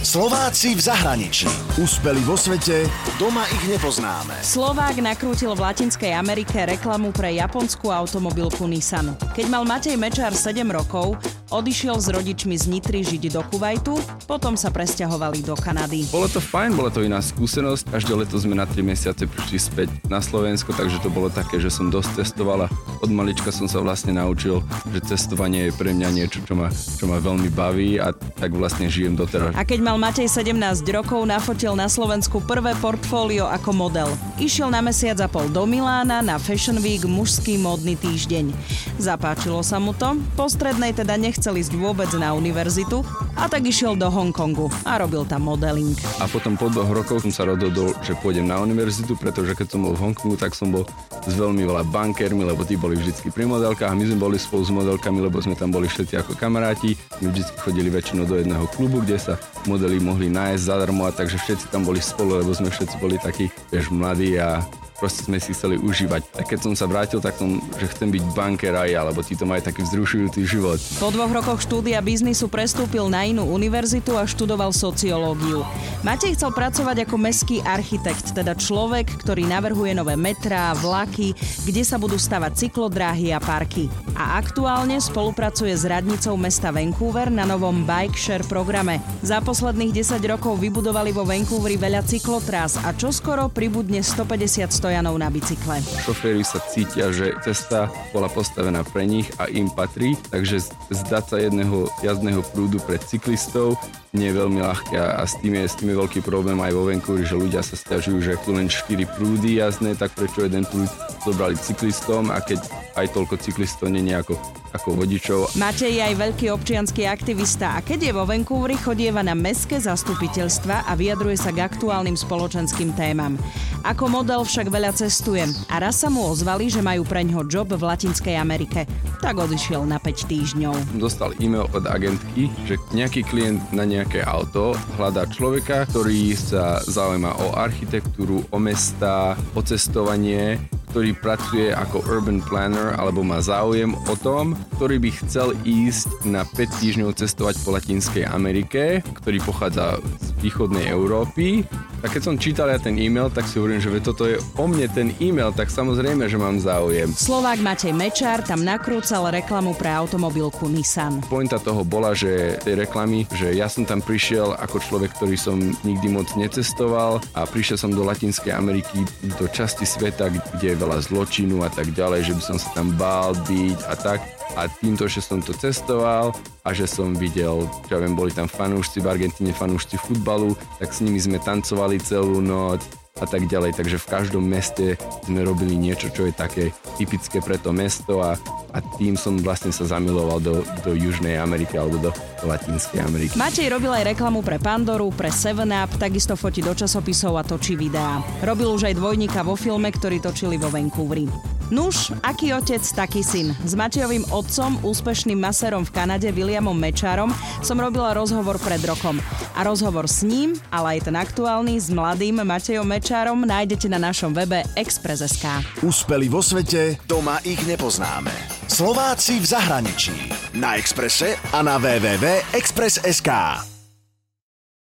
Slováci v zahraničí. Úspeli vo svete, doma ich nepoznáme. Slovák nakrútil v Latinskej Amerike reklamu pre japonskú automobilku Nissan. Keď mal Matej Mečár 7 rokov, Odišiel s rodičmi z Nitry žiť do Kuwaitu, potom sa presťahovali do Kanady. Bolo to fajn, bola to iná skúsenosť. Každé leto sme na 3 mesiace prišli späť na Slovensko, takže to bolo také, že som dosť cestovala. Od malička som sa vlastne naučil, že cestovanie je pre mňa niečo, čo ma, čo ma veľmi baví a tak vlastne žijem doteraz. A keď mal Matej 17 rokov, nafotil na Slovensku prvé portfólio ako model. Išiel na mesiac a pol do Milána na Fashion Week mužský módny týždeň. Zapáčilo sa mu to, po strednej teda nech nechcel ísť vôbec na univerzitu a tak išiel do Hongkongu a robil tam modeling. A potom po dvoch rokoch som sa rozhodol, že pôjdem na univerzitu, pretože keď som bol v Hongkongu, tak som bol s veľmi veľa bankermi, lebo tí boli vždy pri modelkách a my sme boli spolu s modelkami, lebo sme tam boli všetci ako kamaráti. My vždy chodili väčšinou do jedného klubu, kde sa modely mohli nájsť zadarmo a takže všetci tam boli spolu, lebo sme všetci boli takí, vieš, mladí a proste sme si chceli užívať. A keď som sa vrátil, tak som, že chcem byť banker aj ja, lebo títo majú taký vzrušujúci život. Po dvoch rokoch štúdia biznisu prestúpil na inú univerzitu a študoval sociológiu. Matej chcel pracovať ako meský architekt, teda človek, ktorý navrhuje nové metrá, vlaky, kde sa budú stavať cyklodráhy a parky. A aktuálne spolupracuje s radnicou mesta Vancouver na novom bike share programe. Za posledných 10 rokov vybudovali vo Vancouveri veľa cyklotrás a čoskoro pribudne 150 stojanov na bicykle. Šoféry sa cítia, že cesta bola postavená pre nich a im patrí, takže zdať sa jedného jazdného prúdu pre cyklistov nie je veľmi ľahké a s tým, je, s tým je veľký problém aj vo Vancouveri, že ľudia sa stiažujú, že tu len 4 prúdy jazdné, tak prečo jeden prúd zobrali cyklistom a keď aj toľko cyklistov nie ako, ako vodičov. Matej je aj veľký občianský aktivista a keď je vo Vancouveri, chodieva na mestské zastupiteľstva a vyjadruje sa k aktuálnym spoločenským témam. Ako model však veľa cestuje a raz sa mu ozvali, že majú pre ňo job v Latinskej Amerike. Tak odišiel na 5 týždňov. Dostal e-mail od agentky, že nejaký klient na nejaké auto hľadá človeka, ktorý sa zaujíma o architektúru, o mesta, o cestovanie ktorý pracuje ako urban planner alebo má záujem o tom, ktorý by chcel ísť na 5 týždňov cestovať po Latinskej Amerike, ktorý pochádza z východnej Európy a keď som čítal ja ten e-mail, tak si hovorím, že toto je o mne ten e-mail, tak samozrejme, že mám záujem. Slovák Matej Mečár tam nakrúcal reklamu pre automobilku Nissan. Pointa toho bola, že tej reklamy, že ja som tam prišiel ako človek, ktorý som nikdy moc necestoval a prišiel som do Latinskej Ameriky, do časti sveta, kde je veľa zločinu a tak ďalej, že by som sa tam bál byť a tak a týmto, že som to cestoval a že som videl, čo ja viem, boli tam fanúšci v Argentíne, fanúšci futbalu, tak s nimi sme tancovali celú noc a tak ďalej. Takže v každom meste sme robili niečo, čo je také typické pre to mesto a, a tým som vlastne sa zamiloval do, do Južnej Ameriky alebo do Latinskej Ameriky. Matej robil aj reklamu pre Pandoru, pre 7up, takisto fotí do časopisov a točí videá. Robil už aj dvojníka vo filme, ktorý točili vo Vancouveri. Nuž, aký otec, taký syn. S Matejovým otcom, úspešným masérom v Kanade, Williamom Mečárom, som robila rozhovor pred rokom. A rozhovor s ním, ale aj ten aktuálny, s mladým Matejom Mečárom nájdete na našom webe Express.sk. Úspeli vo svete, doma ich nepoznáme. Slováci v zahraničí. Na Exprese a na www.express.sk.